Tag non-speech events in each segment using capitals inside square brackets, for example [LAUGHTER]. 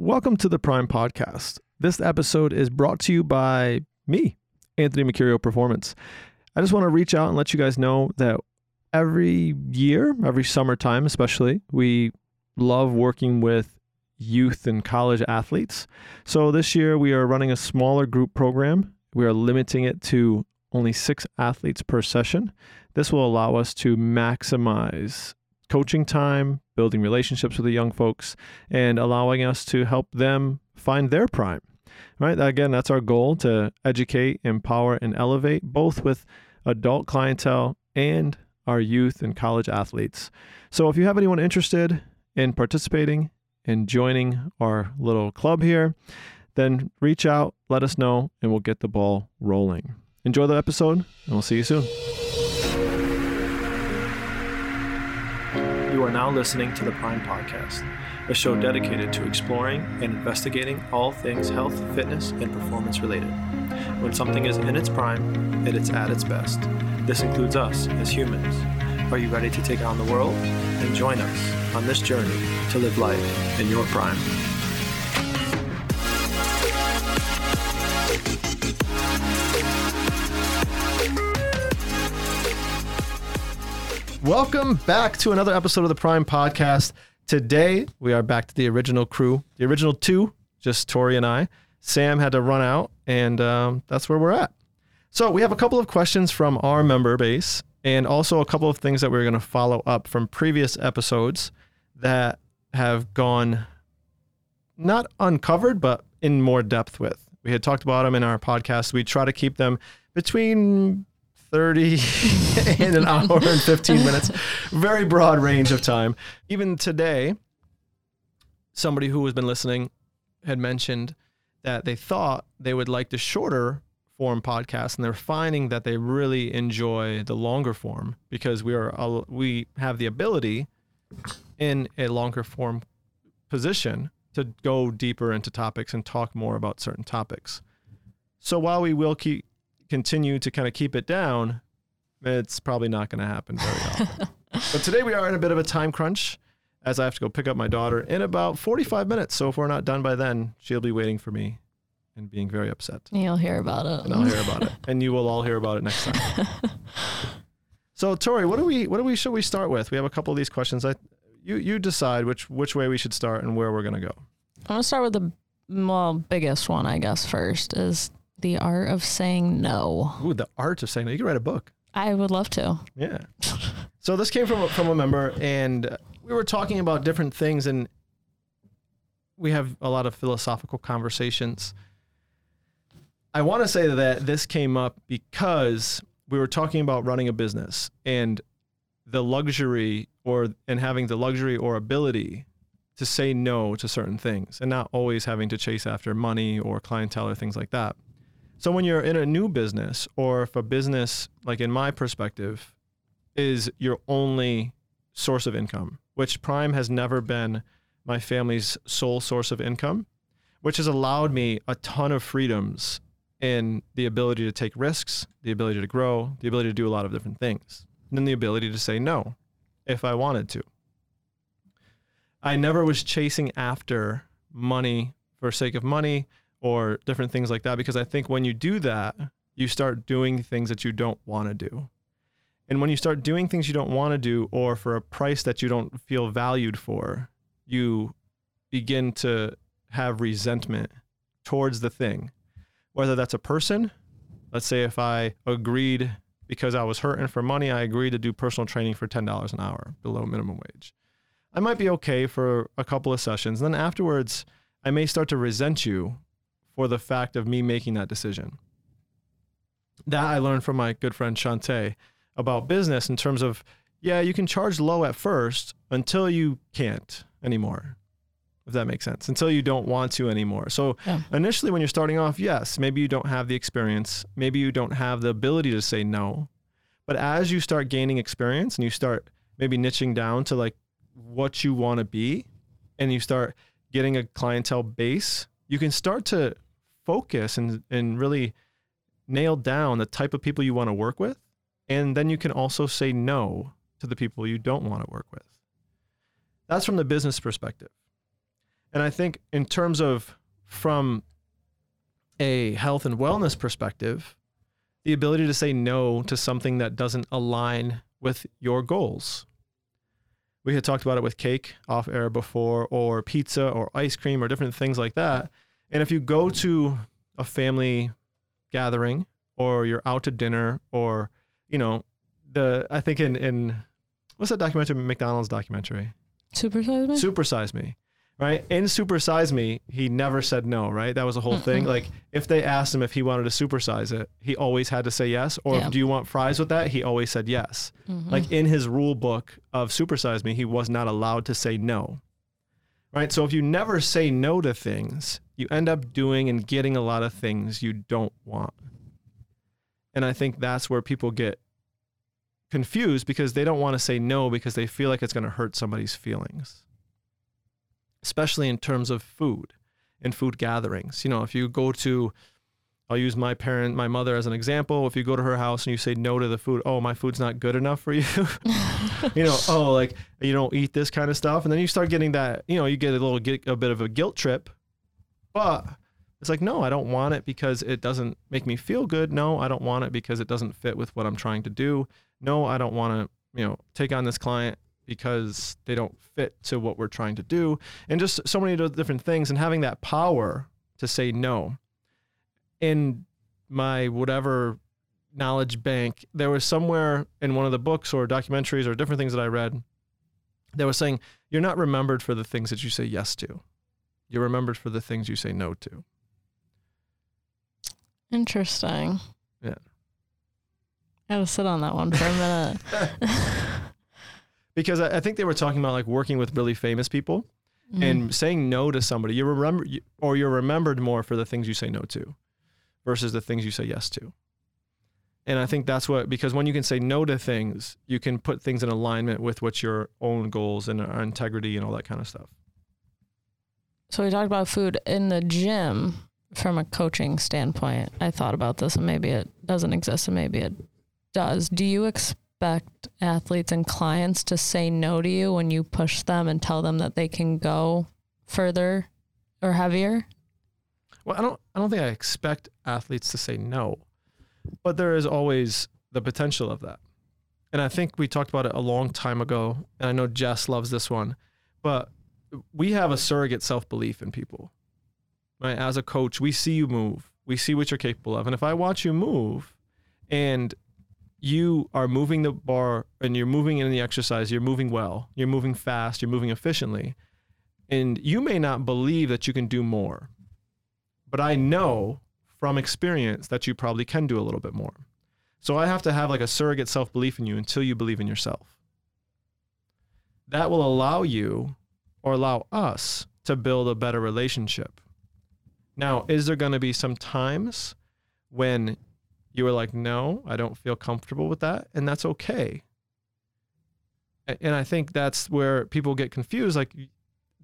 Welcome to the Prime Podcast. This episode is brought to you by me, Anthony Mercurio Performance. I just want to reach out and let you guys know that every year, every summertime especially, we love working with youth and college athletes. So this year we are running a smaller group program. We are limiting it to only six athletes per session. This will allow us to maximize coaching time, building relationships with the young folks, and allowing us to help them find their prime. Right? Again, that's our goal to educate, empower, and elevate both with adult clientele and our youth and college athletes. So if you have anyone interested in participating and joining our little club here, then reach out, let us know, and we'll get the ball rolling. Enjoy the episode, and we'll see you soon. You are now listening to the Prime Podcast, a show dedicated to exploring and investigating all things health, fitness, and performance related. When something is in its prime it's at its best, this includes us as humans. Are you ready to take on the world? Then join us on this journey to live life in your prime. Welcome back to another episode of the Prime Podcast. Today, we are back to the original crew, the original two, just Tori and I. Sam had to run out, and um, that's where we're at. So, we have a couple of questions from our member base, and also a couple of things that we're going to follow up from previous episodes that have gone not uncovered, but in more depth with. We had talked about them in our podcast. We try to keep them between 30 [LAUGHS] and an [LAUGHS] hour and 15 minutes. Very broad range of time. Even today, somebody who has been listening had mentioned that they thought they would like the shorter form podcast and they're finding that they really enjoy the longer form because we are we have the ability in a longer form position to go deeper into topics and talk more about certain topics. So while we will keep continue to kind of keep it down, it's probably not going to happen very often. [LAUGHS] but today we are in a bit of a time crunch as I have to go pick up my daughter in about 45 minutes. So if we're not done by then, she'll be waiting for me and being very upset. You'll hear about it. And I'll hear about it. And you will all hear about it next time. [LAUGHS] so Tori, what do we what do we should we start with? We have a couple of these questions. I you you decide which which way we should start and where we're going to go. I'm going to start with the well biggest one, I guess first is the art of saying no. Ooh, the art of saying no. You could write a book. I would love to. Yeah. so this came from from a member, and we were talking about different things, and we have a lot of philosophical conversations. I want to say that this came up because we were talking about running a business and the luxury or and having the luxury or ability to say no to certain things and not always having to chase after money or clientele or things like that. So when you're in a new business, or if a business, like in my perspective, is your only source of income, which Prime has never been my family's sole source of income, which has allowed me a ton of freedoms in the ability to take risks, the ability to grow, the ability to do a lot of different things, and then the ability to say no if I wanted to. I never was chasing after money for sake of money or different things like that. Because I think when you do that, you start doing things that you don't want to do. And when you start doing things you don't want to do or for a price that you don't feel valued for, you begin to have resentment towards the thing. Whether that's a person, let's say if I agreed because I was hurting for money, I agreed to do personal training for $10 an hour below minimum wage. I might be okay for a couple of sessions. Then afterwards, I may start to resent you for the fact of me making that decision. That I learned from my good friend Shantae about business in terms of, yeah, you can charge low at first until you can't anymore, if that makes sense, until you don't want to anymore. So yeah. initially, when you're starting off, yes, maybe you don't have the experience, maybe you don't have the ability to say no. But as you start gaining experience and you start maybe niching down to like what you want to be and you start getting a clientele base, you can start to focus and and really nail down the type of people you want to work with and then you can also say no to the people you don't want to work with that's from the business perspective And I think in terms of from a health and wellness perspective, the ability to say no to something that doesn't align with your goals. We had talked about it with cake off air before, or pizza, or ice cream, or different things like that. And if you go to a family gathering, or you're out to dinner, or you know, the I think in in what's that documentary? McDonald's documentary. Super size me? Super Size Me, right? In Super Size Me, he never said no, right? That was the whole thing. Like if they asked him if he wanted to supersize it, he always had to say yes. Or Yeah. do you want fries with that? He always said yes. Mhm. Like in his rule book of Super Size Me, he was not allowed to say no. Right? So if you never say no to things, you end up doing and getting a lot of things you don't want. And I think that's where people get confused because they don't want to say no because they feel like it's going to hurt somebody's feelings. Especially in terms of food and food gatherings. You know, if you go to I'll use my parent, my mother as an example. If you go to her house and you say no to the food, oh, my food's not good enough for you. [LAUGHS] you know, [LAUGHS] oh, like you don't eat this kind of stuff, and then you start getting that. You know, you get a little get a bit of a guilt trip, but it's like, no, I don't want it because it doesn't make me feel good. No, I don't want it because it doesn't fit with what I'm trying to do. No, I don't want to, you know, take on this client because they don't fit to what we're trying to do, and just so many different things, and having that power to say no in my whatever knowledge bank, there was somewhere in one of the books or documentaries or different things that I read that was saying you're not remembered for the things that you say yes to. You're remembered for the things you say no to. Interesting. Yeah. I had to sit on that one for a minute. [LAUGHS] [LAUGHS] Because I I think they were talking about like working with really famous people Mm. and saying no to somebody. You're remember or you're remembered more for the things you say no to versus the things you say yes to. And I mm-hmm. think that's what because when you can say no to things, you can put things in alignment with what your own goals and our integrity and all that kind of stuff. So we talked about food in the gym from a coaching standpoint. I thought about this and maybe it doesn't exist and maybe it does. Do you expect athletes and clients to say no to you when you push them and tell them that they can go further or heavier? Well, I don't I don't think I expect athletes to say no, but there is always the potential of that. And I think we talked about it a long time ago, and I know Jess loves this one, but we have a surrogate self-belief in people. Right? As a coach, we see you move. We see what you're capable of. And if I watch you move and you are moving the bar and you're moving in the exercise, you're moving well, you're moving fast, you're moving efficiently, and you may not believe that you can do more but I know from experience that you probably can do a little bit more. So I have to have like a surrogate self belief in you until you believe in yourself. That will allow you or allow us to build a better relationship. Now, is there going to be some times when you are like, no, I don't feel comfortable with that? And that's okay. And I think that's where people get confused. Like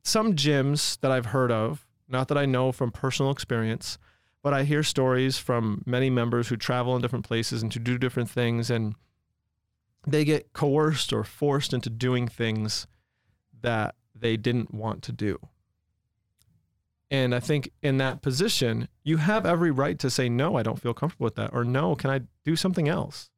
some gyms that I've heard of, not that I know from personal experience, but I hear stories from many members who travel in different places and to do different things, and they get coerced or forced into doing things that they didn't want to do. And I think in that position, you have every right to say, no, I don't feel comfortable with that, or no, can I do something else?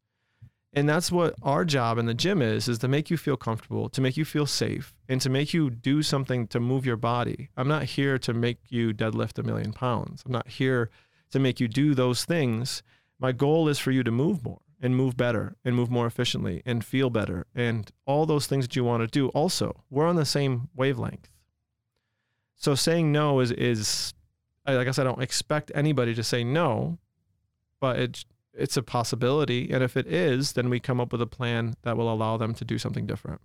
And that's what our job in the gym is, is to make you feel comfortable, to make you feel safe, and to make you do something to move your body. I'm not here to make you deadlift a million pounds. I'm not here to make you do those things. My goal is for you to move more and move better and move more efficiently and feel better and all those things that you want to do. Also, we're on the same wavelength. So saying no is is I- like I said, I don't expect anybody to say no, but it's it's a possibility. And if it is, then we come up with a plan that will allow them to do something different.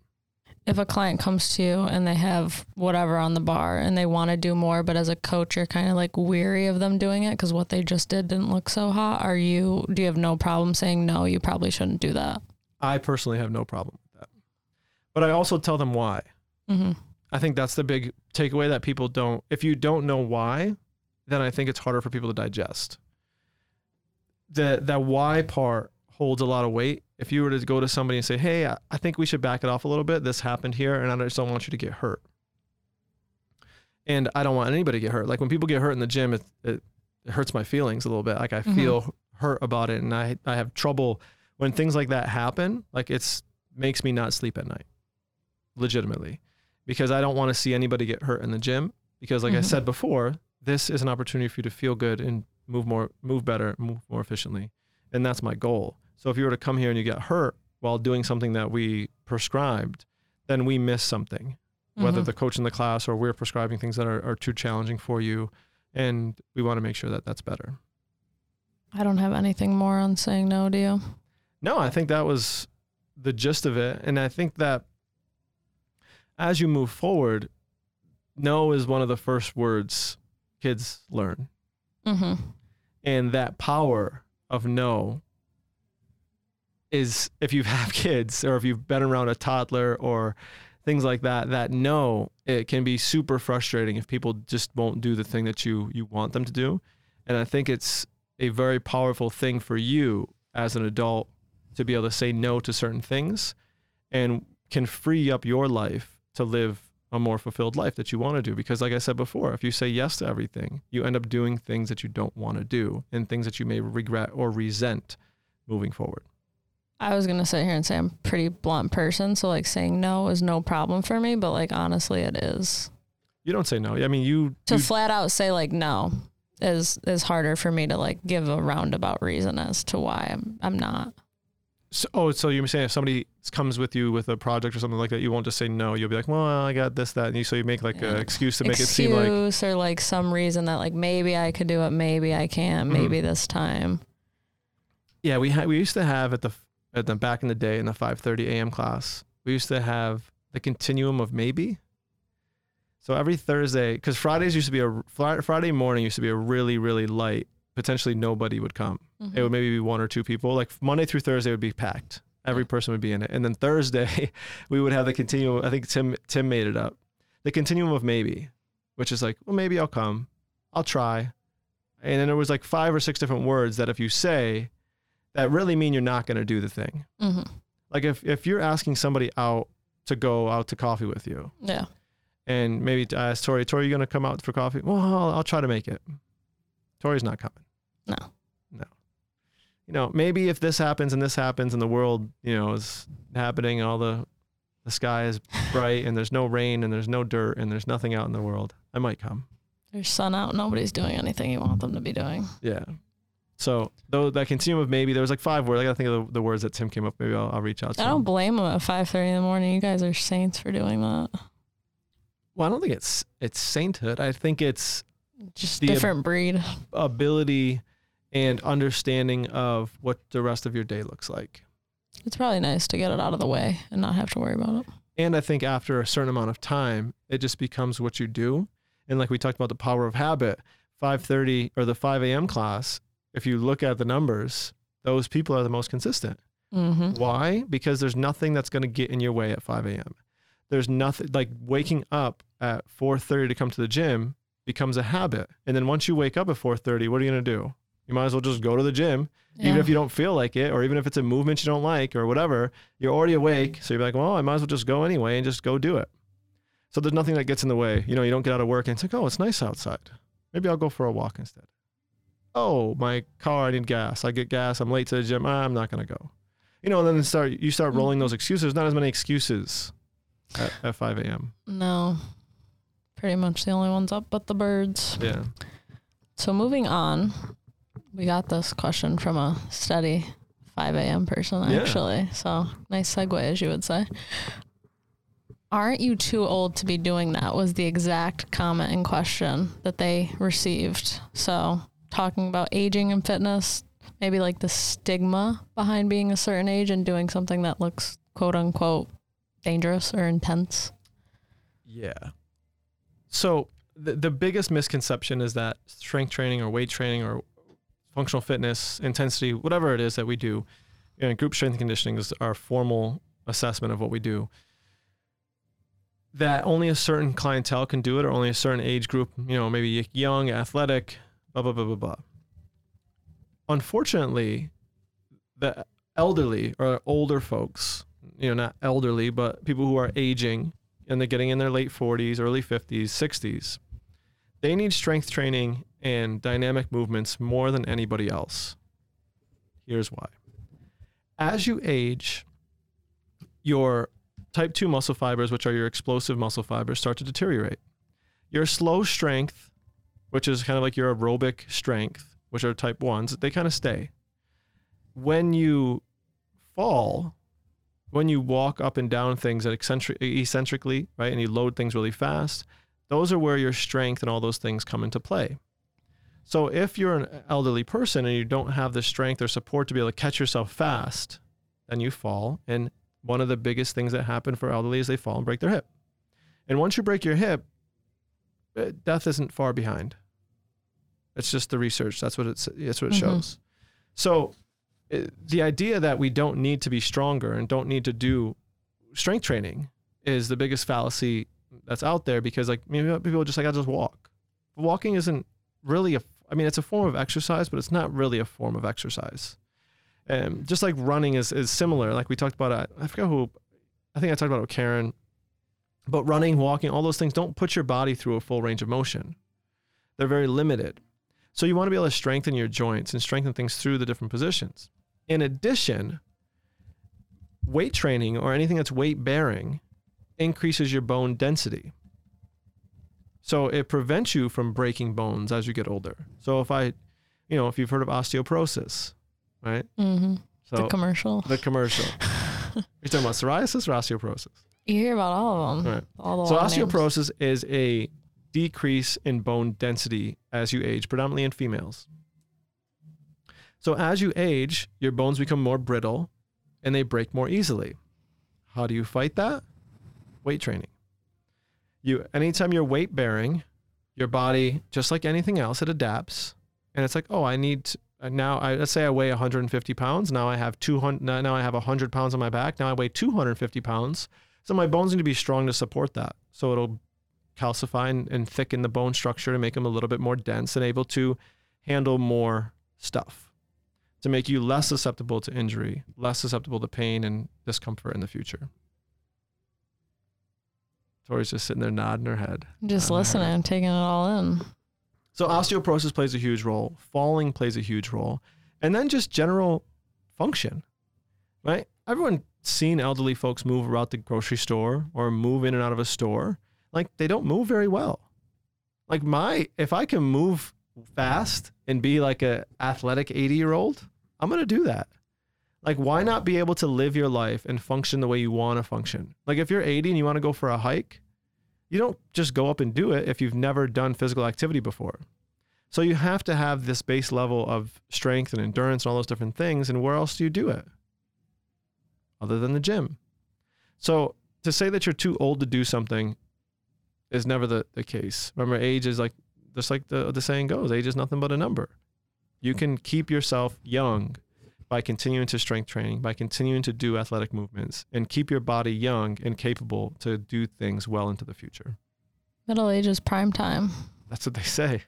If a client comes to you and they have whatever on the bar and they want to do more, but as a coach, you're kind of like weary of them doing it because what they just did didn't look so hot. Are you, do you have no problem saying, no, you probably shouldn't do that? I personally have no problem with that. But I also tell them why. hmm I think that's the big takeaway that people don't, if you don't know why, then I think it's harder for people to digest. The, that why part holds a lot of weight. If you were to go to somebody and say, hey, I, I think we should back it off a little bit, this happened here, and I just don't want you to get hurt. and I don't want anybody to get hurt. Like when people get hurt in the gym, it, it, it hurts my feelings a little bit. Like I Mhm. feel hurt about it, and I I have trouble when things like that happen. Like it's makes me not sleep at night, legitimately, because I don't want to see anybody get hurt in the gym. Because like I Mhm. said before, this is an opportunity for you to feel good and move more, move better, move more efficiently, and that's my goal. So if you were to come here and you get hurt while doing something that we prescribed, then we miss something whether Mhm. the coach in the class or we're prescribing things that are, are too challenging for you. And we want to make sure that that's better. I don't have anything more on saying no, do you? No, I think that was the gist of it. And I think that as you move forward, no is one of the first words kids learn. Mm-hmm. And that power of no is if you have [LAUGHS] kids or if you've been around a toddler or things like that, that no, it can be super frustrating if people just won't do the thing that you you want them to do. And I think it's a very powerful thing for you as an adult to be able to say no to certain things and can free up your life to live a more fulfilled life that you want to do because like I said before, if you say yes to everything, you end up doing things that you don't want to do and things that you may regret or resent moving forward. I was gonna sit here and say I'm a pretty blunt person, so like saying no is no problem for me, but like honestly it is. You don't say no. I mean, you, To you flat out say like no is is harder for me to like give a roundabout reason as to why I'm I'm not. So, oh, so you're saying if somebody comes with you with a project or something like that, you won't just say no. You'll be like, well, I got this, that, and you, so you make like Yeah. an excuse to make Excuse it seem like excuse or like some reason that like maybe I could do it, maybe I can't, Mhm. maybe this time. yeah. We had we used to have at the at the back in the day in the 5:30 a.m. class, we used to have the continuum of maybe. So every Thursday, because Fridays used to be a Fri- Friday morning used to be a really really light. Potentially nobody would come. Mm-hmm. It would maybe be one or two people. Like Monday through Thursday would be packed. Every person would be in it. And then Thursday, [LAUGHS] we would have the continuum. I think Tim Tim made it up. The continuum of maybe, which is like, well, maybe I'll come. I'll try. And then there was like five or six different words that if you say, that really mean you're not going to do the thing. hmm Like if if you're asking somebody out to go out to coffee with you, Yeah. and maybe to ask Tori, Tori, you going to come out for coffee? Well, I'll, I'll try to make it. Tori's not coming. No. No. You know, maybe if this happens and this happens and the world, you know, is happening and all the the sky is [SIGHS] bright and there's no rain and there's no dirt and there's nothing out in the world, I might come. There's sun out, nobody's doing anything you want them to be doing. Yeah. So though that continuum of maybe there was like five words. I gotta think of the, the words that Tim came up. Maybe I'll, I'll reach out to I don't blame them at five thirty in the morning. You guys are saints for doing that. Well, I don't think it's it's sainthood. I think it's Just The ab- different breed. ability and understanding of what the rest of your day looks like. It's probably nice to get it out of the way and not have to worry about it. And I think after a certain amount of time, it just becomes what you do. And like we talked about the power of habit, 5:30 or the 5 a.m. class, if you look at the numbers, those people are the most consistent. Mm-hmm. Why? Because there's nothing that's going to get in your way at 5 a.m. There's nothing like waking up at 4:30 to come to the gym becomes a habit. And then once you wake up at 4:30, what are you going to do? You might as well just go to the gym, even if you don't feel like it, or even if it's a movement you don't like, or whatever. You're already awake, so you're like, well, I might as well just go anyway and just go do it. So there's nothing that gets in the way. You know, you don't get out of work and it's like, oh, it's nice outside. Maybe I'll go for a walk instead. Oh, my car, I need gas. I get gas. I'm late to the gym. Ah, I'm not going to go. You know, and then start you start rolling those excuses. There's not as many excuses at, at 5 a.m. No. Pretty much the only ones up but the birds. Yeah. So moving on, we got this question from a steady 5 a.m. person Yeah. actually. So nice segue, as you would say. Aren't you too old to be doing that? Was the exact comment in question that they received. So talking about aging and fitness, maybe like the stigma behind being a certain age and doing something that looks quote unquote dangerous or intense. Yeah. So the the biggest misconception is that strength training or weight training or functional fitness, intensity, whatever it is that we do, know, group strength and conditioning is our formal assessment of what we do. That only a certain clientele can do it, or only a certain age group, you know, maybe young, athletic, blah blah blah blah blah. Unfortunately, the elderly or older folks, you know, not elderly, but people who are aging and they're getting in their late 40s, early 50s, 60s, They need strength training and dynamic movements more than anybody else. Here's why. As you age, your type 2 muscle fibers, which are your explosive muscle fibers, start to deteriorate. Your slow strength, which is kind of like your aerobic strength, which are type 1s, they kind of stay. When you fall, when you walk up and down things eccentric, eccentrically, right, and you load things really fast, those are where your strength and all those things come into play. So if you're an elderly person and you don't have the strength or support to be able to catch yourself fast, then you fall. And one of the biggest things that happen for elderly is they fall and break their hip. And once you break your hip, eh, death isn't far behind. It's just the research. That's what it's. That's what it Mhm. shows. So, eh, the idea that we don't need to be stronger and don't need to do strength training is the biggest fallacy that's out there. Because like maybe people are just like I just walk. Walking isn't really a. I mean, it's a form of exercise, but it's not really a form of exercise. Um, just like running is, is similar. Like we talked about, uh, I forgot who, I think I talked about it Karen, but running, walking, all those things don't put your body through a full range of motion. They're very limited. So you want to be able to strengthen your joints and strengthen things through the different positions. In addition, weight training or anything that's weight bearing increases your bone density. So it prevents you from breaking bones as you get older. So if I, you know, if you've heard of osteoporosis, right? Mm-hmm. So the commercial. the commercial. [LAUGHS] You're talking about psoriasis or osteoporosis? You hear about all of them. Right. All the So long names. osteoporosis is a decrease in bone density as you age, predominantly in females. So as you age, your bones become more brittle and they break more easily. How do you fight that? Weight training. You anytime you're weight bearing, your body just like anything else, it adapts, and it's like, oh, I need to, uh, now. I let's say I weigh 150 pounds. Now I have 200. Now I have 100 pounds on my back. Now I weigh 250 pounds. So my bones need to be strong to support that. So it'll calcify and, and thicken the bone structure to make them a little bit more dense and able to handle more stuff to make you less susceptible to injury, less susceptible to pain and discomfort in the future. Tori's just sitting there nodding her head. Just listening, taking it all in. So osteoporosis plays a huge role. Falling plays a huge role, and then just general function, right? Everyone seen elderly folks move around the grocery store or move in and out of a store. Like they don't move very well. Like my, if I can move fast and be like a athletic 80 year old, I'm gonna do that. Like why not be able to live your life and function the way you want to function? Like if you're 80 and you want to go for a hike, you don't just go up and do it if you've never done physical activity before. So you have to have this base level of strength and endurance and all those different things. And where else do you do it? Other than the gym. So to say that you're too old to do something is never the, the case. Remember, age is like just like the, the saying goes, age is nothing but a number. You can keep yourself young by continuing to strength training, by continuing to do athletic movements, and keep your body young and capable to do things well into the future. Middle age is prime time. That's what they say.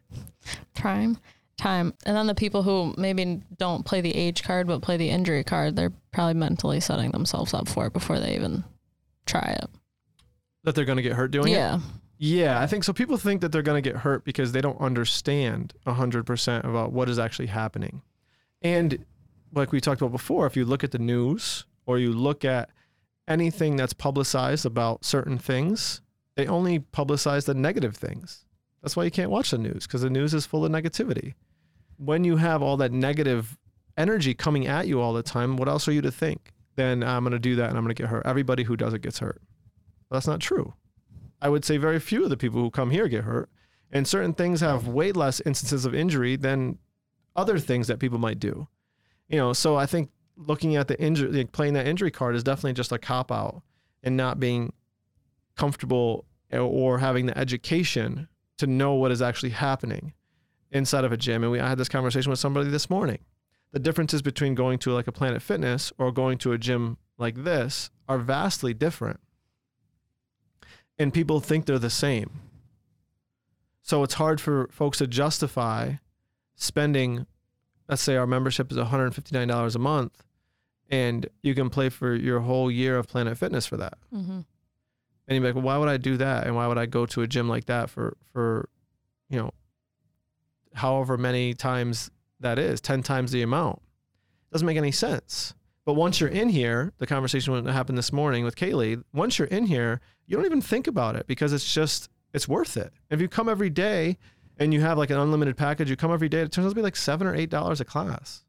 Prime time. And then the people who maybe don't play the age card but play the injury card, they're probably mentally setting themselves up for it before they even try it. That they're going to get hurt doing it. yeah. Yeah, I think so. People think that they're going to get hurt because they don't understand 100% about what is actually happening. And like we talked about before, if you look at the news or you look at anything that's publicized about certain things, they only publicize the negative things. That's why you can't watch the news because the news is full of negativity. When you have all that negative energy coming at you all the time, what else are you to think? Then ah, I'm going to do that and I'm going to get hurt. Everybody who does it gets hurt. That's not true. I would say very few of the people who come here get hurt. And certain things have way less instances of injury than other things that people might do. You know, so I think looking at the injury, like playing that injury card is definitely just a cop out and not being comfortable or having the education to know what is actually happening inside of a gym. And we I had this conversation with somebody this morning. The differences between going to like a Planet Fitness or going to a gym like this are vastly different and people think they're the same. So it's hard for folks to justify spending, let's say our membership is $159 a month, and you can play for your whole year of Planet Fitness for that. Mm-hmm. And you're like, well, why would I do that? And why would I go to a gym like that for, for you know, however many times that is, 10 times the amount. Doesn't make any sense. But once you're in here, the conversation that happened this morning with Kaylee, once you're in here, you don't even think about it because it's just, it's worth it. If you come every day and you have like an unlimited package, you come every day, it turns out to be like seven or eight dollars a class.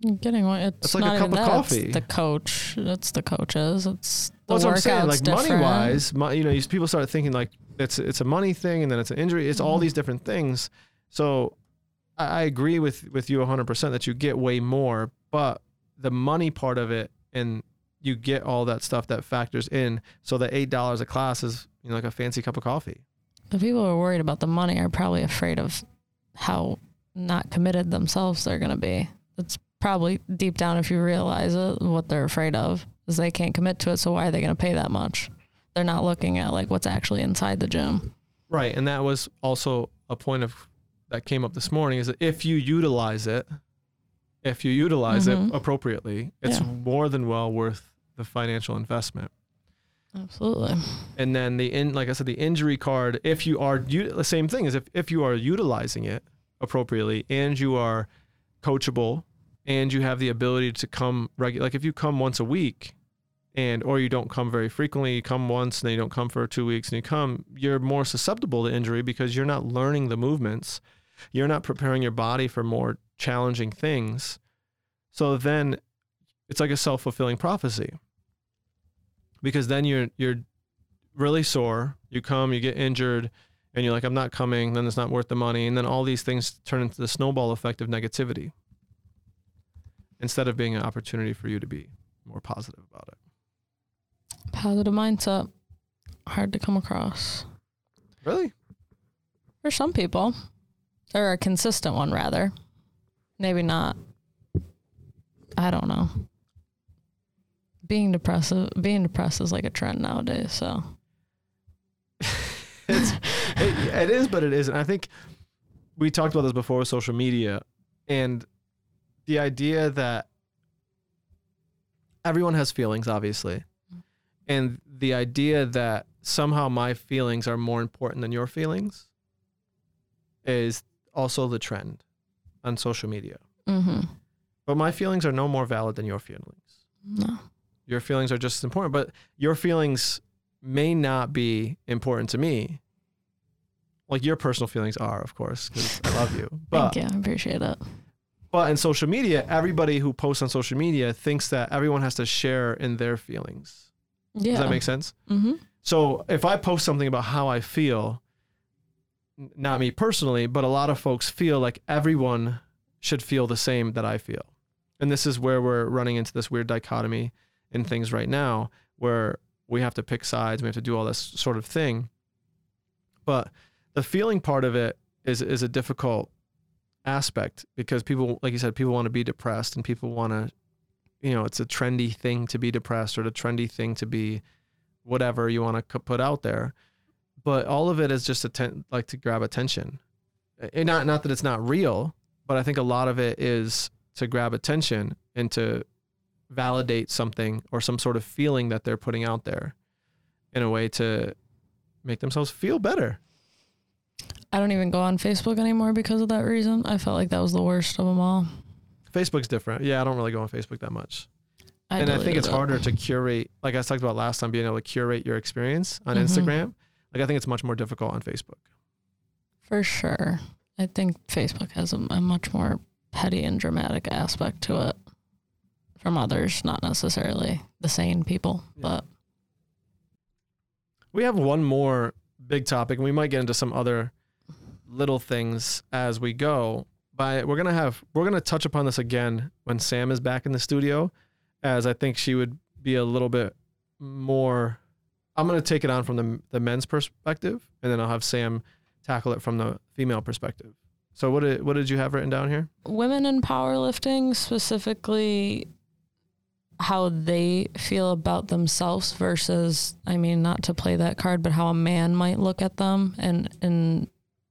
You're getting one. It's That's like a cup of that. coffee. It's the coach. It's the coaches. It's the Well, that's what I'm saying. Like workouts money wise, you know, you, people start thinking like it's it's a money thing, and then it's an injury. It's all Mhm. these different things. So I, I agree with with you 100 percent that you get way more, but the money part of it, and you get all that stuff that factors in. So the eight dollars a class is you know like a fancy cup of coffee. The people who are worried about the money are probably afraid of how not committed themselves they're going to be. It's probably deep down, if you realize it, what they're afraid of is they can't commit to it. So why are they going to pay that much? They're not looking at like what's actually inside the gym. Right, and that was also a point of that came up this morning is that if you utilize it, if you utilize Mhm. it appropriately, it's Yeah. more than well worth the financial investment. Absolutely. And then the in like I said, the injury card, if you are the same thing is if if you are utilizing it appropriately and you are coachable and you have the ability to come regular like if you come once a week and or you don't come very frequently, you come once and then you don't come for two weeks and you come, you're more susceptible to injury because you're not learning the movements. You're not preparing your body for more challenging things. So then it's like a self-fulfilling prophecy. Because then you're you're really sore, you come, you get injured, and you're like, I'm not coming, then it's not worth the money. And then all these things turn into the snowball effect of negativity instead of being an opportunity for you to be more positive about it. Positive mindset. Hard to come across. Really? For some people, or a consistent one, rather. Maybe not. I don't know. Being depressed, being depressed is like a trend nowadays. So [LAUGHS] it's it, it is, but it isn't. I think we talked about this before with social media and the idea that everyone has feelings, obviously, and the idea that somehow my feelings are more important than your feelings is also the trend on social media. hmm But my feelings are no more valid than your feelings. no, Your feelings are just as important, but your feelings may not be important to me. Like your personal feelings are, of course, because I love you. But thank you. I appreciate it. but in social media, everybody who posts on social media thinks that everyone has to share in their feelings. Yeah. Does that make sense? hmm So if I post something about how I feel, not me personally, but a lot of folks feel like everyone should feel the same that I feel. And this is where we're running into this weird dichotomy in things right now where we have to pick sides, we have to do all this sort of thing. But the feeling part of it is is a difficult aspect because people like you said people want to be depressed and people want to you know, it's a trendy thing to be depressed or the trendy thing to be whatever you want to put out there. But all of it is just atten- like to grab attention. And not not that it's not real, but I think a lot of it is to grab attention and to validate something or some sort of feeling that they're putting out there in a way to make themselves feel better. I don't even go on Facebook anymore because of that reason. I felt like that was the worst of them all. Facebook's different. Yeah, I don't really go on Facebook that much. I and I think it's it. harder to curate, like I talked about last time, being able to curate your experience on Mhm. Instagram. Like I think it's much more difficult on Facebook. For sure. I think Facebook has a, a much more petty and dramatic aspect to it from others, not necessarily the sane people, Yeah. but We have one more big topic, and we might get into some other little things as we go. But we're gonna have we're gonna touch upon this again when Sam is back in the studio, as I think she would be a little bit more. I'm gonna take it on from the the men's perspective, and then I'll have Sam tackle it from the female perspective. So what did what did you have written down here? women in powerlifting, specifically how they feel about themselves versus, I mean, not to play that card, but how a man might look at them. And, and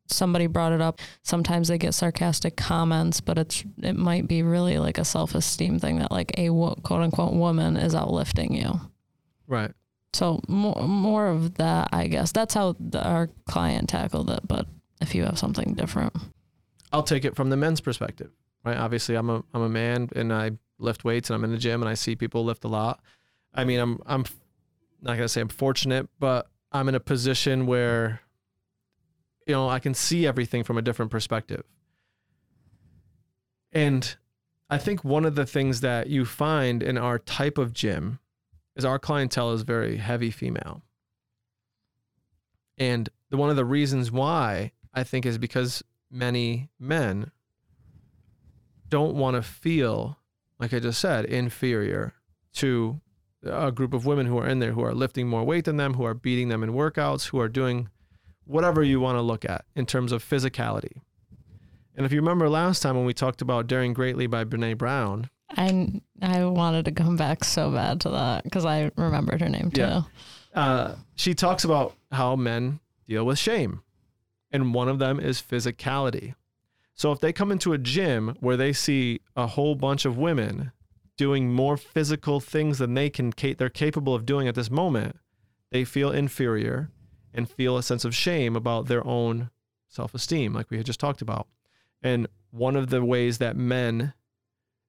somebody brought it up. Sometimes they get sarcastic comments, but it's, it might be really like a self esteem thing that like a quote unquote woman is outlifting you. Right. So more more of that, I guess. That's how the, our client tackled it. But if you have something different. I'll take it from the men's perspective, right? Obviously, I'm a I'm a man and I lift weights and I'm in the gym and I see people lift a lot. I mean, I'm I'm not gonna say I'm fortunate, but I'm in a position where you know I can see everything from a different perspective. And I think one of the things that you find in our type of gym is our clientele is very heavy female. And the, one of the reasons why I think is because many men don't want to feel, like I just said, inferior to a group of women who are in there who are lifting more weight than them, who are beating them in workouts, who are doing whatever you want to look at in terms of physicality. And if you remember last time when we talked about Daring Greatly by Brene Brown, I I wanted to come back so bad to that because I remembered her name too. Yeah. uh, she talks about how men deal with shame, and one of them is physicality. So if they come into a gym where they see a whole bunch of women doing more physical things than they can they're capable of doing at this moment, they feel inferior and feel a sense of shame about their own self-esteem, like we had just talked about. And one of the ways that men,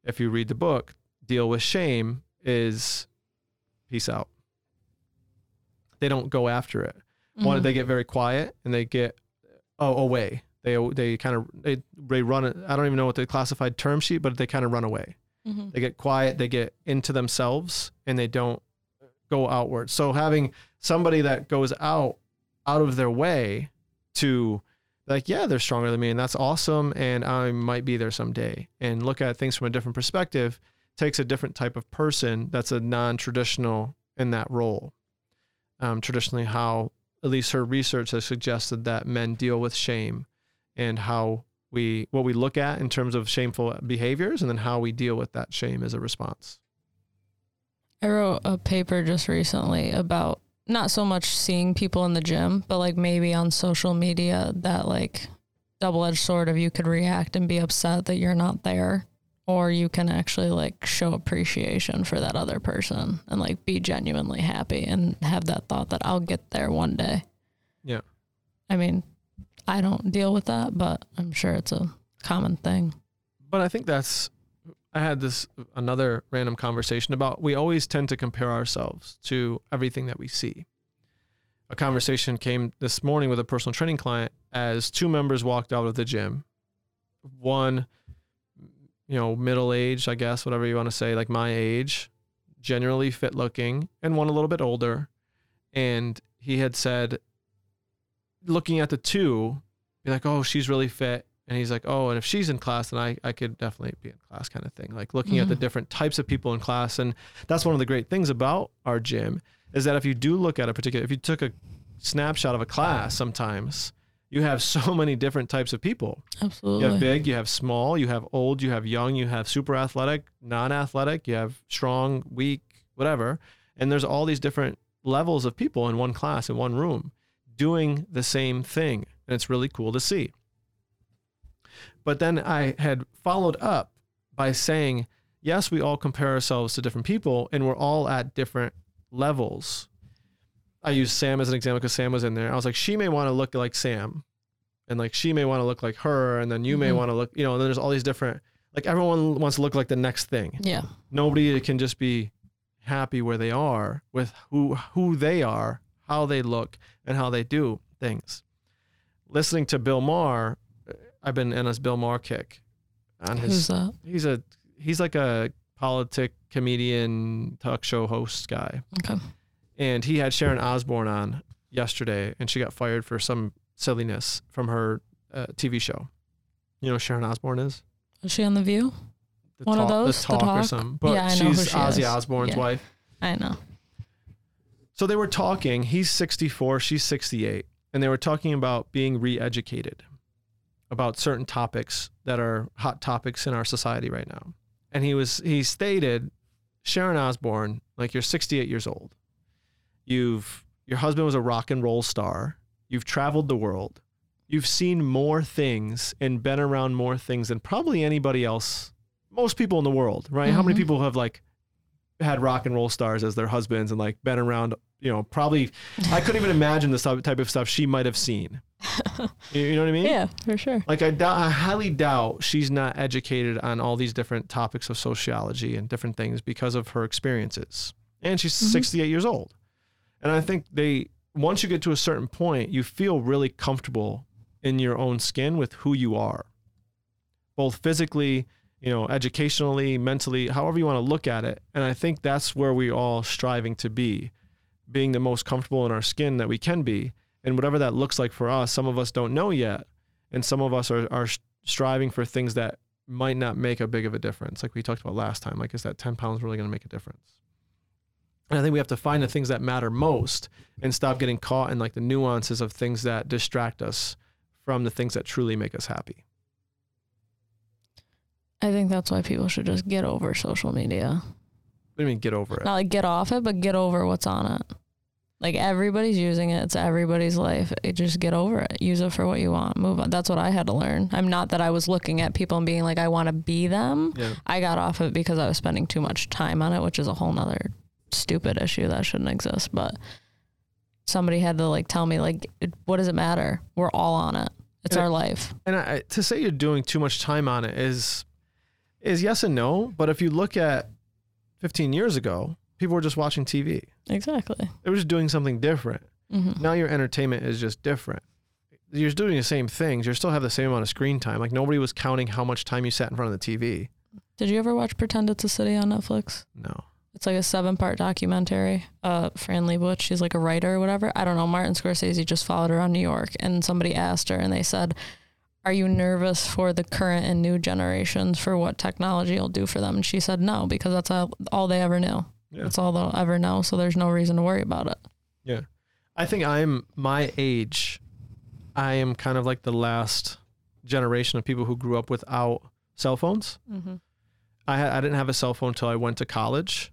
if you read the book, deal with shame is peace out. They don't go after it. One, Mhm. they get very quiet and they get oh away. They they kind of they they run. it- I don't even know what the classified term sheet, but they kind of run away. Mhm. They get quiet. They get into themselves and they don't go outward. So having somebody that goes out out of their way to like yeah they're stronger than me and that's awesome and I might be there someday and look at things from a different perspective takes a different type of person that's a non-traditional in that role. Um, traditionally, how at least her research has suggested that men deal with shame and how we what we look at in terms of shameful behaviors and then how we deal with that shame as a response. I wrote a paper just recently about not so much seeing people in the gym, but like maybe on social media that like double edged sword of you could react and be upset that you're not there. Or you can actually like show appreciation for that other person and like be genuinely happy and have that thought that I'll get there one day. Yeah. I mean, I don't deal with that, but I'm sure it's a common thing. But I think that's I had this another random conversation about we always tend to compare ourselves to everything that we see. A conversation came this morning with a personal training client as two members walked out of the gym. One, you know, middle age, I guess, whatever you want to say, like my age, generally fit looking, and one a little bit older. And he had said, looking at the two, be like, oh, she's really fit. And he's like, oh, and if she's in class, then I, I could definitely be in class kind of thing. Like looking at the Mhm. different types of people in class. And that's one of the great things about our gym is that if you do look at a particular, if you took a snapshot of a class sometimes, you have so [LAUGHS] many different types of people. Absolutely. You have big, you have small, you have old, you have young, you have super athletic, non athletic, you have strong, weak, whatever. And there's all these different levels of people in one class, in one room, doing the same thing. And it's really cool to see. But then I had followed up by saying, yes, we all compare ourselves to different people and we're all at different levels. I used Sam as an example because Sam was in there. I was like, she may want to look like Sam and like she may want to look like her and then you may Mhm. want to look, you know, and then there's all these different, like everyone wants to look like the next thing. yeah. Nobody can just be happy where they are with who who they are, how they look, and how they do things. Listening to Bill Maher, I've been in this Bill Maher kick on his Who's that? he's a he's like a politic comedian talk show host guy Okay. and he had sharon osbourne on yesterday and she got fired for some silliness from her uh, tv show you know who sharon osbourne is Is she on The View? the One of those? the The talk, or something but Yeah, I know who she's she ozzy is. osbourne's Yeah. wife I know. So they were talking he's 64 she's 68 and they were talking about being re-educated about certain topics that are hot topics in our society right now. And he was he stated sharon osbourne like you're 68 years old. You've your husband was a rock and roll star. You've traveled the world. You've seen more things and been around more things than probably anybody else most people in the world right? How many Mhm. people have like had rock and roll stars as their husbands and like been around you know probably i couldn't even imagine the type of stuff she might have seen [LAUGHS] you, know what I mean? Yeah, for sure. Like I, doubt, I highly doubt she's not educated on all these different topics of sociology and different things because of her experiences. And she's Mhm. 68 years old. And I think they once you get to a certain point, you feel really comfortable in your own skin with who you are. Both physically, you know, educationally, mentally, however you want to look at it. And I think that's where we all striving to be, being the most comfortable in our skin that we can be. And whatever that looks like for us, some of us don't know yet and some of us are, are striving for things that might not make a big of a difference like we talked about last time like is that 10 pounds really going to make a difference and i think we have to find the things that matter most and stop getting caught in like the nuances of things that distract us from the things that truly make us happy I think that's why people should just get over social media. what do you mean get over it Not like get off it, but get over what's on it. Like everybody's using it. It's everybody's life. It, just get over it. Use it for what you want. Move on. That's what I had to learn. I'm not that I was looking at people and being like, I want to be them. yeah I got off of it because I was spending too much time on it, which is a whole nother stupid issue that shouldn't exist. But somebody had to like tell me, like, it, what does it matter? We're all on it. It's And our life. and I, to say you're doing too much time on it is is yes and no but if you look at 15 years ago people were just watching tv Exactly. they were just doing something different hmm now your entertainment is just different. You're doing the same things. You still have the same amount of screen time. Like nobody was counting how much time you sat in front of the TV. Did you ever watch Pretend It's a City on Netflix? No. It's like a seven part documentary. Uh, Fran Lebowitz, she's like a writer or whatever. I don't know. Martin Scorsese just followed her around New York, and somebody asked her, and they said, "Are you nervous for the current and new generations for what technology will do for them?" And she said, "No, because that's all, all they ever knew. Yeah. That's all they'll ever know. So there's no reason to worry about it." Yeah. I think I'm my age. I am kind of like the last generation of people who grew up without cell phones. Mm-hmm. I had, I didn't have a cell phone until I went to college,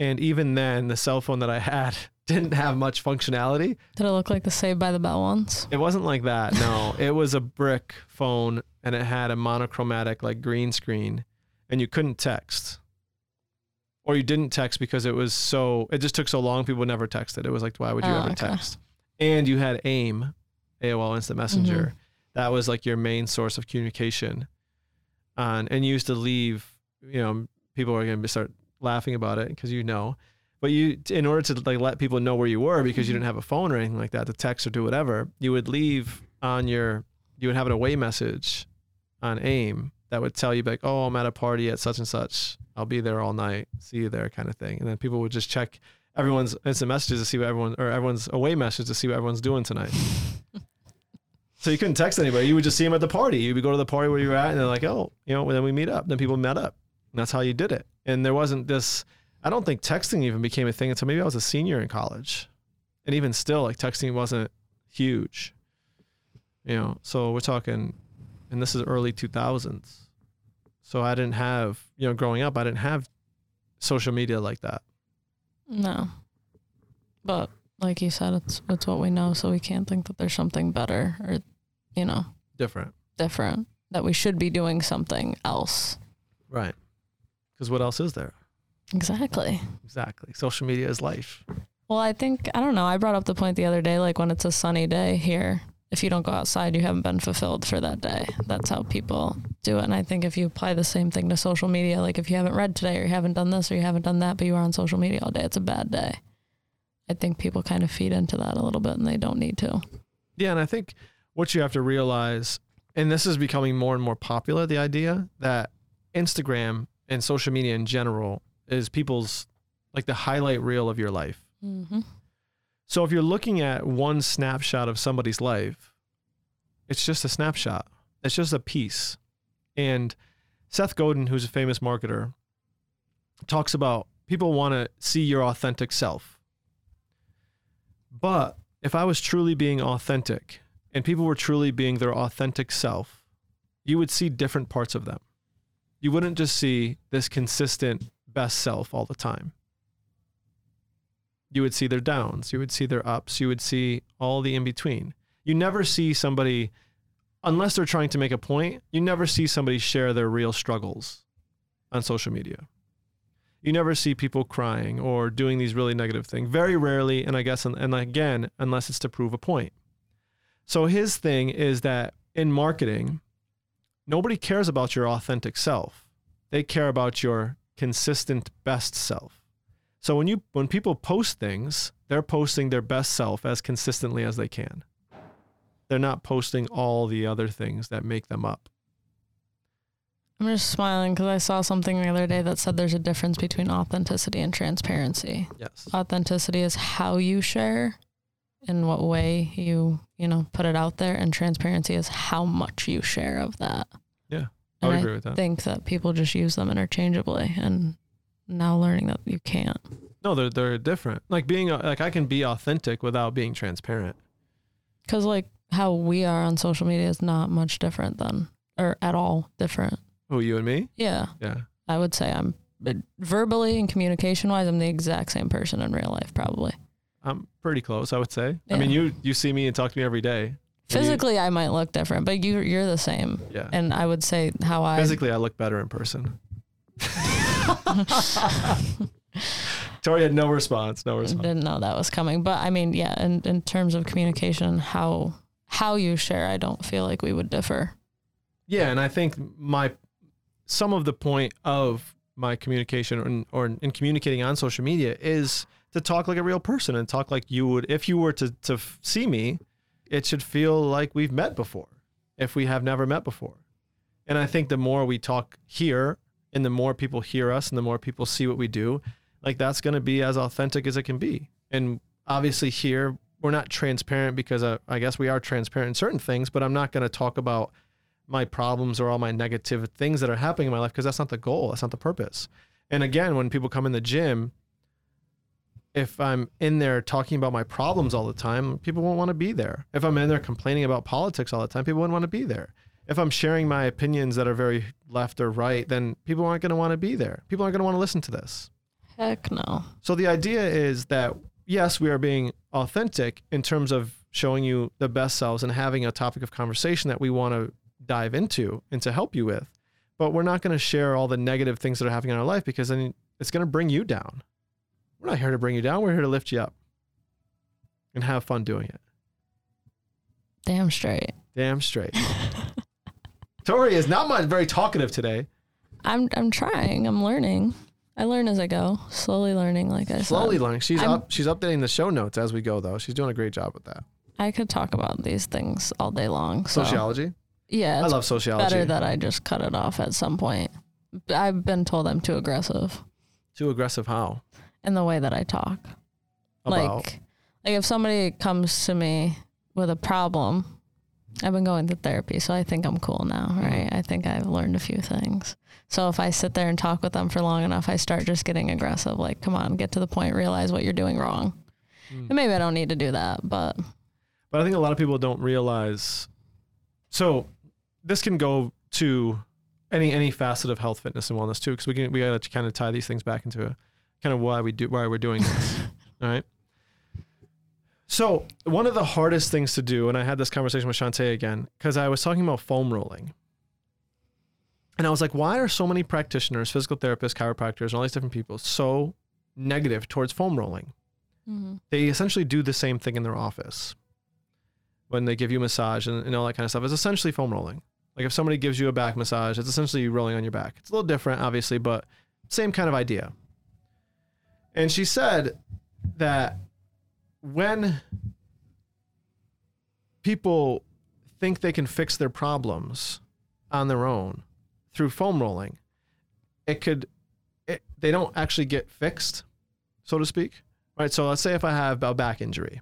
and even then, the cell phone that I had [LAUGHS] didn't have much functionality. Did it look like the Saved by the Bell ones? It wasn't like that. No, [LAUGHS] it was a brick phone and it had a monochromatic like green screen and you couldn't text. Or you didn't text because it was so it just took so long people never texted. It was like why would you Oh, ever okay. text? And you had AIM, AOL Instant Messenger. Mm-hmm. That was like your main source of communication. On and you used to leave, you know, people are going to start laughing about it because you know. But you, in order to like let people know where you were, because you mm-hmm. didn't have a phone or anything like that to text or do whatever, you would leave on your, you would have an away message on AIM that would tell you like, oh, I'm at a party at such and such. I'll be there all night. See you there, kind of thing. And then people would just check everyone's instant messages to see what everyone or everyone's away message to see what everyone's doing tonight. [LAUGHS] so you couldn't text anybody. You would just see them at the party. You would go to the party where you were at, and they're like, oh, you know, then we meet up. Then people met up. And that's how you did it. And there wasn't this. I don't think texting even became a thing until maybe I was a senior in college. And even still, like texting wasn't huge. You know, so we're talking, and this is early 2000s. So I didn't have, you know, growing up, I didn't have social media like that. No. But like you said, it's it's what we know, so we can't think that there's something better or, you know, Different. different. That we should be doing something else. Right. Because what else is there? Exactly. Exactly. Social media is life. Well, I think I don't know. I brought up the point the other day, like when it's a sunny day here, if you don't go outside, you haven't been fulfilled for that day. That's how people do it. And I think if you apply the same thing to social media, like if you haven't read today or you haven't done this or you haven't done that, but you are on social media all day, it's a bad day. I think people kind of feed into that a little bit and they don't need to. Yeah, and I think what you have to realize, and this is becoming more and more popular, the idea that Instagram and social media in general is people's like the highlight reel of your life. Mm-hmm. So if you're looking at one snapshot of somebody's life, it's just a snapshot. It's just a piece. And Seth Godin, who's a famous marketer, talks about people want to see your authentic self. But if I was truly being authentic and people were truly being their authentic self, you would see different parts of them. You wouldn't just see this consistent best self all the time you would see their downs, you would see their ups, you would see all the in between. You never see somebody, unless they're trying to make a point, you never see somebody share their real struggles on social media. You never see people crying or doing these really negative things. Very rarely, and I guess, and, again, unless it's to prove a point. So his thing is that in marketing, nobody cares about your authentic self. They care about your consistent best self. So when you when people post things, they're posting their best self as consistently as they can. They're not posting all the other things that make them up. I'm just smiling because I saw something the other day that said there's a difference between authenticity and transparency. Yes. Authenticity is how you share, in what way you you know put it out there, and transparency is how much you share of that. Yeah, I And would I agree with that. think that people just use them interchangeably, and now learning that you can't. No, they're they're different. Like being uh, like I can be authentic without being transparent. Because like how we are on social media is not much different than, or at all different. Who you and me? Yeah, Yeah. I would say I'm but verbally and communication wise, I'm the exact same person in real life, probably. I'm pretty close, I would say. I mean, you you see me and talk to me every day. And you- Physically, I might look different, but you you're the same. yeah. And I would say how I Physically, I look better in person. [LAUGHS] [LAUGHS] Tori had no response. No response. didn't know that was coming. But I mean, yeah, in, in terms of communication, how how you share, I don't feel like we would differ. Yeah, and I think my some of the point of my communication or, or in communicating on social media is to talk like a real person and talk like you would if you were to to see me. It should feel like we've met before, if we have never met before. And I think the more we talk here, and the more people hear us, and the more people see what we do, like that's going to be as authentic as it can be. And obviously, here we're not transparent because uh, I guess we are transparent in certain things, but I'm not going to talk about my problems or all my negative things that are happening in my life because that's not the goal. That's not the purpose. And again, when people come in the gym, if I'm in there talking about my problems all the time, people won't want to be there. If I'm in there complaining about politics all the time, people wouldn't want to be there. If I'm sharing my opinions that are very left or right, then people aren't going to want to be there. People aren't going to want to listen to this. Heck no. So the idea is that yes, we are being authentic in terms of showing you the best selves and having a topic of conversation that we want to dive into and to help you with. But we're not going to share all the negative things that are happening in our life because then it's going to bring you down. We're not here to bring you down. We're here to lift you up and have fun doing it. Damn straight. Damn straight. [LAUGHS] Tori is not much very talkative today. I'm I'm trying. I'm learning. I learn as I go. Slowly learning, like I Slowly said. learning. She's I'm- up. She's updating the show notes as we go, though. She's doing a great job with that. I could talk about these things all day long. So Sociology. yeah, I love sociology. better that I just cut it off at some point. I've been told I'm too aggressive Too aggressive. How? in the way that I talk. About. Like, like if somebody comes to me with a problem, I've been going to therapy, so I think I'm cool now, Mm-hmm. right? I think I've learned a few things. So if I sit there and talk with them for long enough, I start just getting aggressive. Like, come on, get to the point, realize what you're doing wrong. Mm. And maybe I don't need to do that, but But I think a lot of people don't realize. So this can go to any any facet of health, fitness, and wellness too, because we can we got to kind of tie these things back into kind of why we do why we're doing this. All [LAUGHS] right. So one of the hardest things to do, and I had this conversation with Shantae again, because I was talking about foam rolling. And I was like, why are so many practitioners, physical therapists, chiropractors, and all these different people so negative towards foam rolling? Mm-hmm. they essentially do the same thing in their office when they give you massage and, and all that kind of stuff. It's essentially foam rolling. Like if somebody gives you a back massage, it's essentially you rolling on your back. It's a little different, obviously, but same kind of idea. And she said that when people think they can fix their problems on their own through foam rolling, it could, it, they don't actually get fixed, so to speak right? So let's say if I have a back injury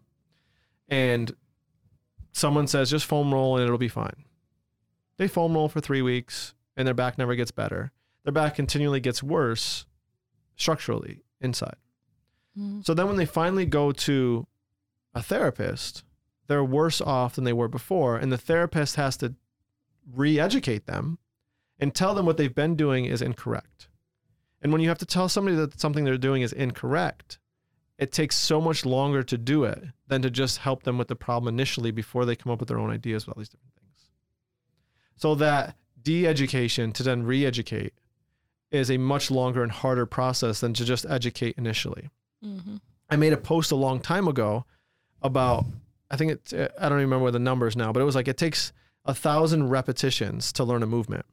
and someone says just foam roll and it'll be fine. They foam roll for three weeks and their back never gets better. Their back continually gets worse structurally inside. Mm-hmm. So then when they finally go to a therapist, they're worse off than they were before. And the therapist has to re educate them and tell them what they've been doing is incorrect. And when you have to tell somebody that something they're doing is incorrect, it takes so much longer to do it than to just help them with the problem initially before they come up with their own ideas with all these different things. So that de-education to then re-educate is a much longer and harder process than to just educate initially. Mm-hmm. I made a post a long time ago about I think it. uh, I don't even remember the numbers now, but it was like it takes a thousand repetitions to learn a movement.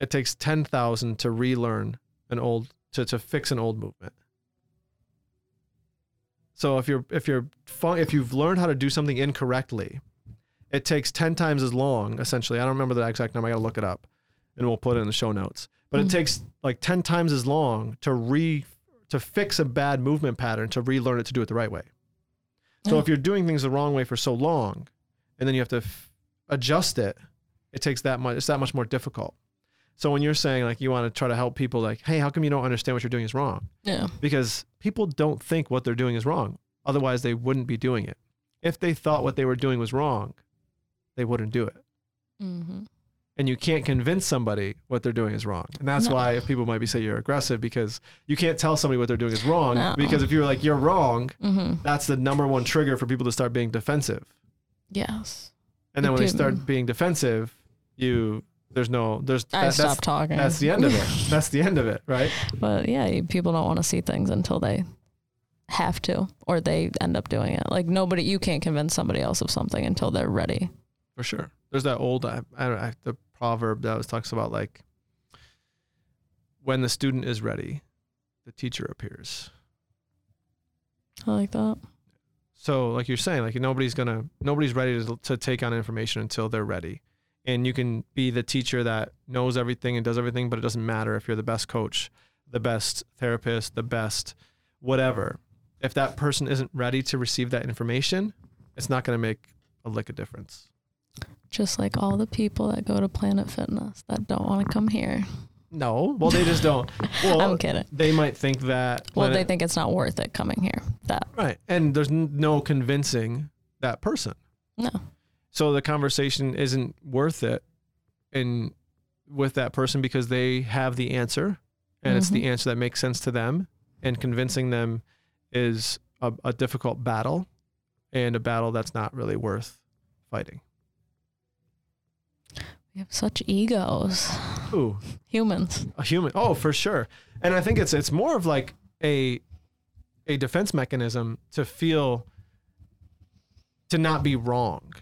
It takes ten thousand to relearn an old to to fix an old movement. So if you're if you're fun, if you've learned how to do something incorrectly, it takes ten times as long. Essentially, I don't remember the exact number. I got to look it up, and we'll put it in the show notes. But Mhm. it takes like ten times as long to re to fix a bad movement pattern to relearn it to do it the right way. So if you're doing things the wrong way for so long, and then you have to f- adjust it, it takes that much. It's that much more difficult. So when you're saying like you want to try to help people, like, hey, how come you don't understand what you're doing is wrong? Yeah. Because people don't think what they're doing is wrong. Otherwise, they wouldn't be doing it. If they thought what they were doing was wrong, they wouldn't do it. Mm-hmm. And you can't convince somebody what they're doing is wrong. And that's No. why people might be say you're aggressive because you can't tell somebody what they're doing is wrong. No. Because if you're like you're wrong, Mm-hmm. that's the number one trigger for people to start being defensive. Yes. And then when they start being defensive, you there's no there's I that- that's talking. that's the end of it. [LAUGHS] That's the end of it, right? But yeah, people don't want to see things until they have to, or they end up doing it. Like nobody, you can't convince somebody else of something until they're ready. For sure. There's that old I, I don't know, the proverb that was talks about like when the student is ready, the teacher appears. I like that. So like you're saying, like nobody's gonna nobody's ready to, to take on information until they're ready. And you can be the teacher that knows everything and does everything, but it doesn't matter if you're the best coach, the best therapist, the best whatever. If that person isn't ready to receive that information, it's not gonna make a lick of difference. Just like all the people that go to Planet Fitness that don't want to come here. No, well they just don't. [LAUGHS] Well, I'm kidding. they might think that. Well, they think it's not worth it coming here. That right, and there's no convincing that person. no. So the conversation isn't worth it, in with that person because they have the answer, and it's the Mhm. answer that makes sense to them, and convincing them is a, a difficult battle, and a battle that's not really worth fighting. We have such egos. Ooh, Humans. a human. Oh, for sure. And I think it's it's more of like a a defense mechanism to feel to not be wrong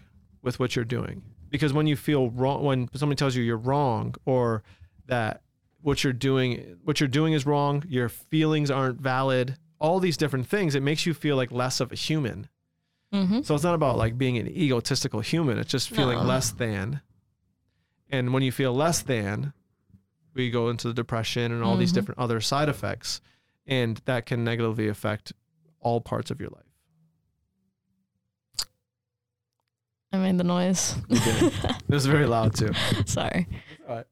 with what you're doing. Because when you feel wrong when somebody tells you you're wrong or that what you're doing what you're doing is wrong, your feelings aren't valid, all these different things, it makes you feel like less of a human. Mm-hmm. So it's not about like being an egotistical human. It's just feeling No. less than. And when you feel less than, we go into the depression and all these Mhm. different other side effects. And that can negatively affect all parts of your life. I made the noise. [LAUGHS] It was very loud too. Sorry. All right.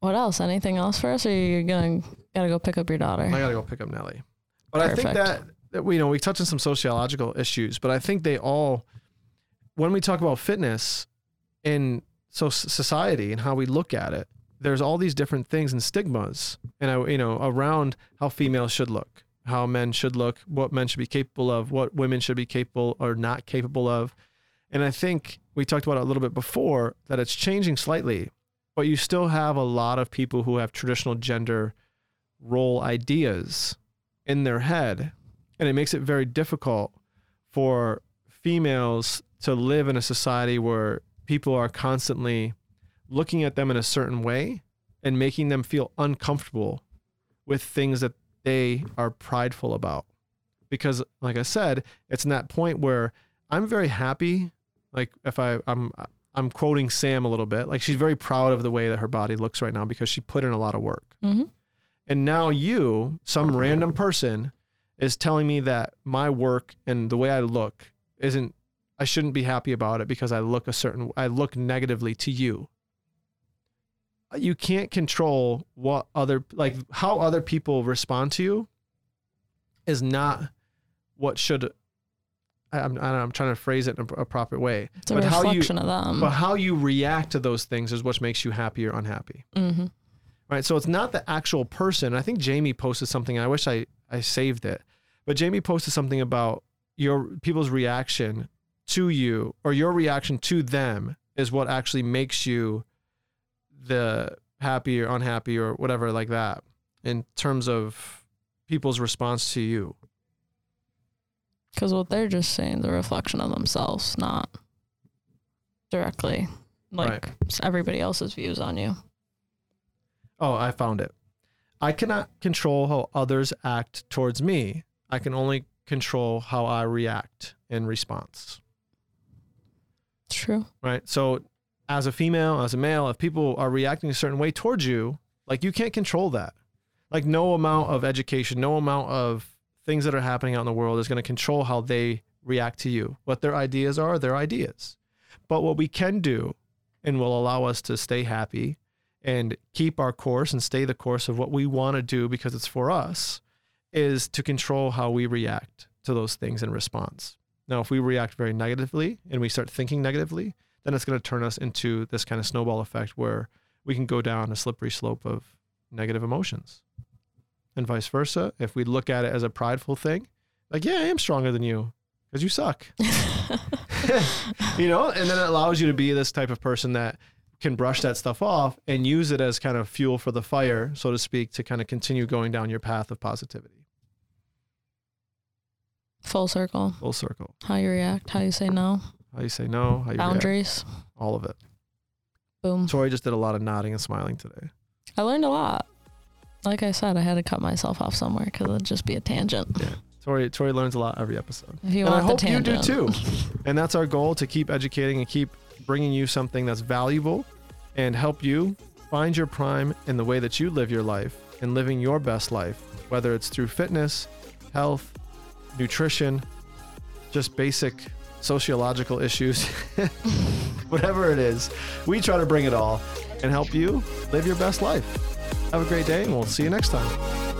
What else? Anything else for us, or you're gonna gotta go pick up your daughter? I gotta go pick up Nelly. But I think that, that we you know we touched on some sociological issues, but I think they all when we talk about fitness in so society and how we look at it, there's all these different things and stigmas, and I you know around how females should look, how men should look, what men should be capable of, what women should be capable or not capable of, and I think we talked about it a little bit before that it's changing slightly, but you still have a lot of people who have traditional gender role ideas in their head and it makes it very difficult for females to live in a society where people are constantly looking at them in a certain way and making them feel uncomfortable with things that they are prideful about because like i said it's in that point where i'm very happy like if i i'm i'm quoting sam a little bit like she's very proud of the way that her body looks right now because she put in a lot of work Mm-hmm. and now you, some random person, is telling me that my work and the way I look isn't I shouldn't be happy about it because I look a certain I look negatively to you. You can't control what other like how other people respond to you is not what should I- I'm, I I'm trying to phrase it in a, a proper way. It's a But how you- reflection of them. But how you react to those things is what makes you happy or unhappy mm-hmm. right? So it's not the actual person. I think Jamie posted something. I wish I I saved it, but Jamie posted something about your people's reaction to you or your reaction to them is what actually makes you the happy or unhappy or whatever like that in terms of people's response to you. Because what they're just saying is a reflection of themselves, not directly like Right. everybody else's views on you. Oh, I found it. I cannot control how others act towards me. I can only control how I react in response. True. Right. So, as a female, as a male, if people are reacting a certain way towards you, like you can't control that. Like, no amount of education, no amount of things that are happening out in the world is going to control how they react to you. What their ideas are, their ideas. But what we can do and will allow us to stay happy and keep our course and stay the course of what we want to do because it's for us is to control how we react to those things in response. Now, if we react very negatively and we start thinking negatively, then it's going to turn us into this kind of snowball effect where we can go down a slippery slope of negative emotions. And vice versa. If we look at it as a prideful thing, like, yeah, I am stronger than you because you suck. [LAUGHS] [LAUGHS] you know, and then it allows you to be this type of person that can brush that stuff off and use it as kind of fuel for the fire, so to speak, to kind of continue going down your path of positivity. Full circle. Full circle. How you react, how you say no, How you say no, how you react, boundaries. all of it. Boom. Tori just did a lot of nodding and smiling today. I learned a lot. Like I said, I had to cut myself off somewhere because it'd just be a tangent. Yeah. Tori, Tori learns a lot every episode. If you and I want hope the you do too. [LAUGHS] And that's our goal to keep educating and keep bringing you something that's valuable and help you find your prime in the way that you live your life and living your best life, whether it's through fitness, health, nutrition, just basic sociological issues, [LAUGHS] whatever it is. We try to bring it all and help you live your best life. Have a great day, and we'll see you next time.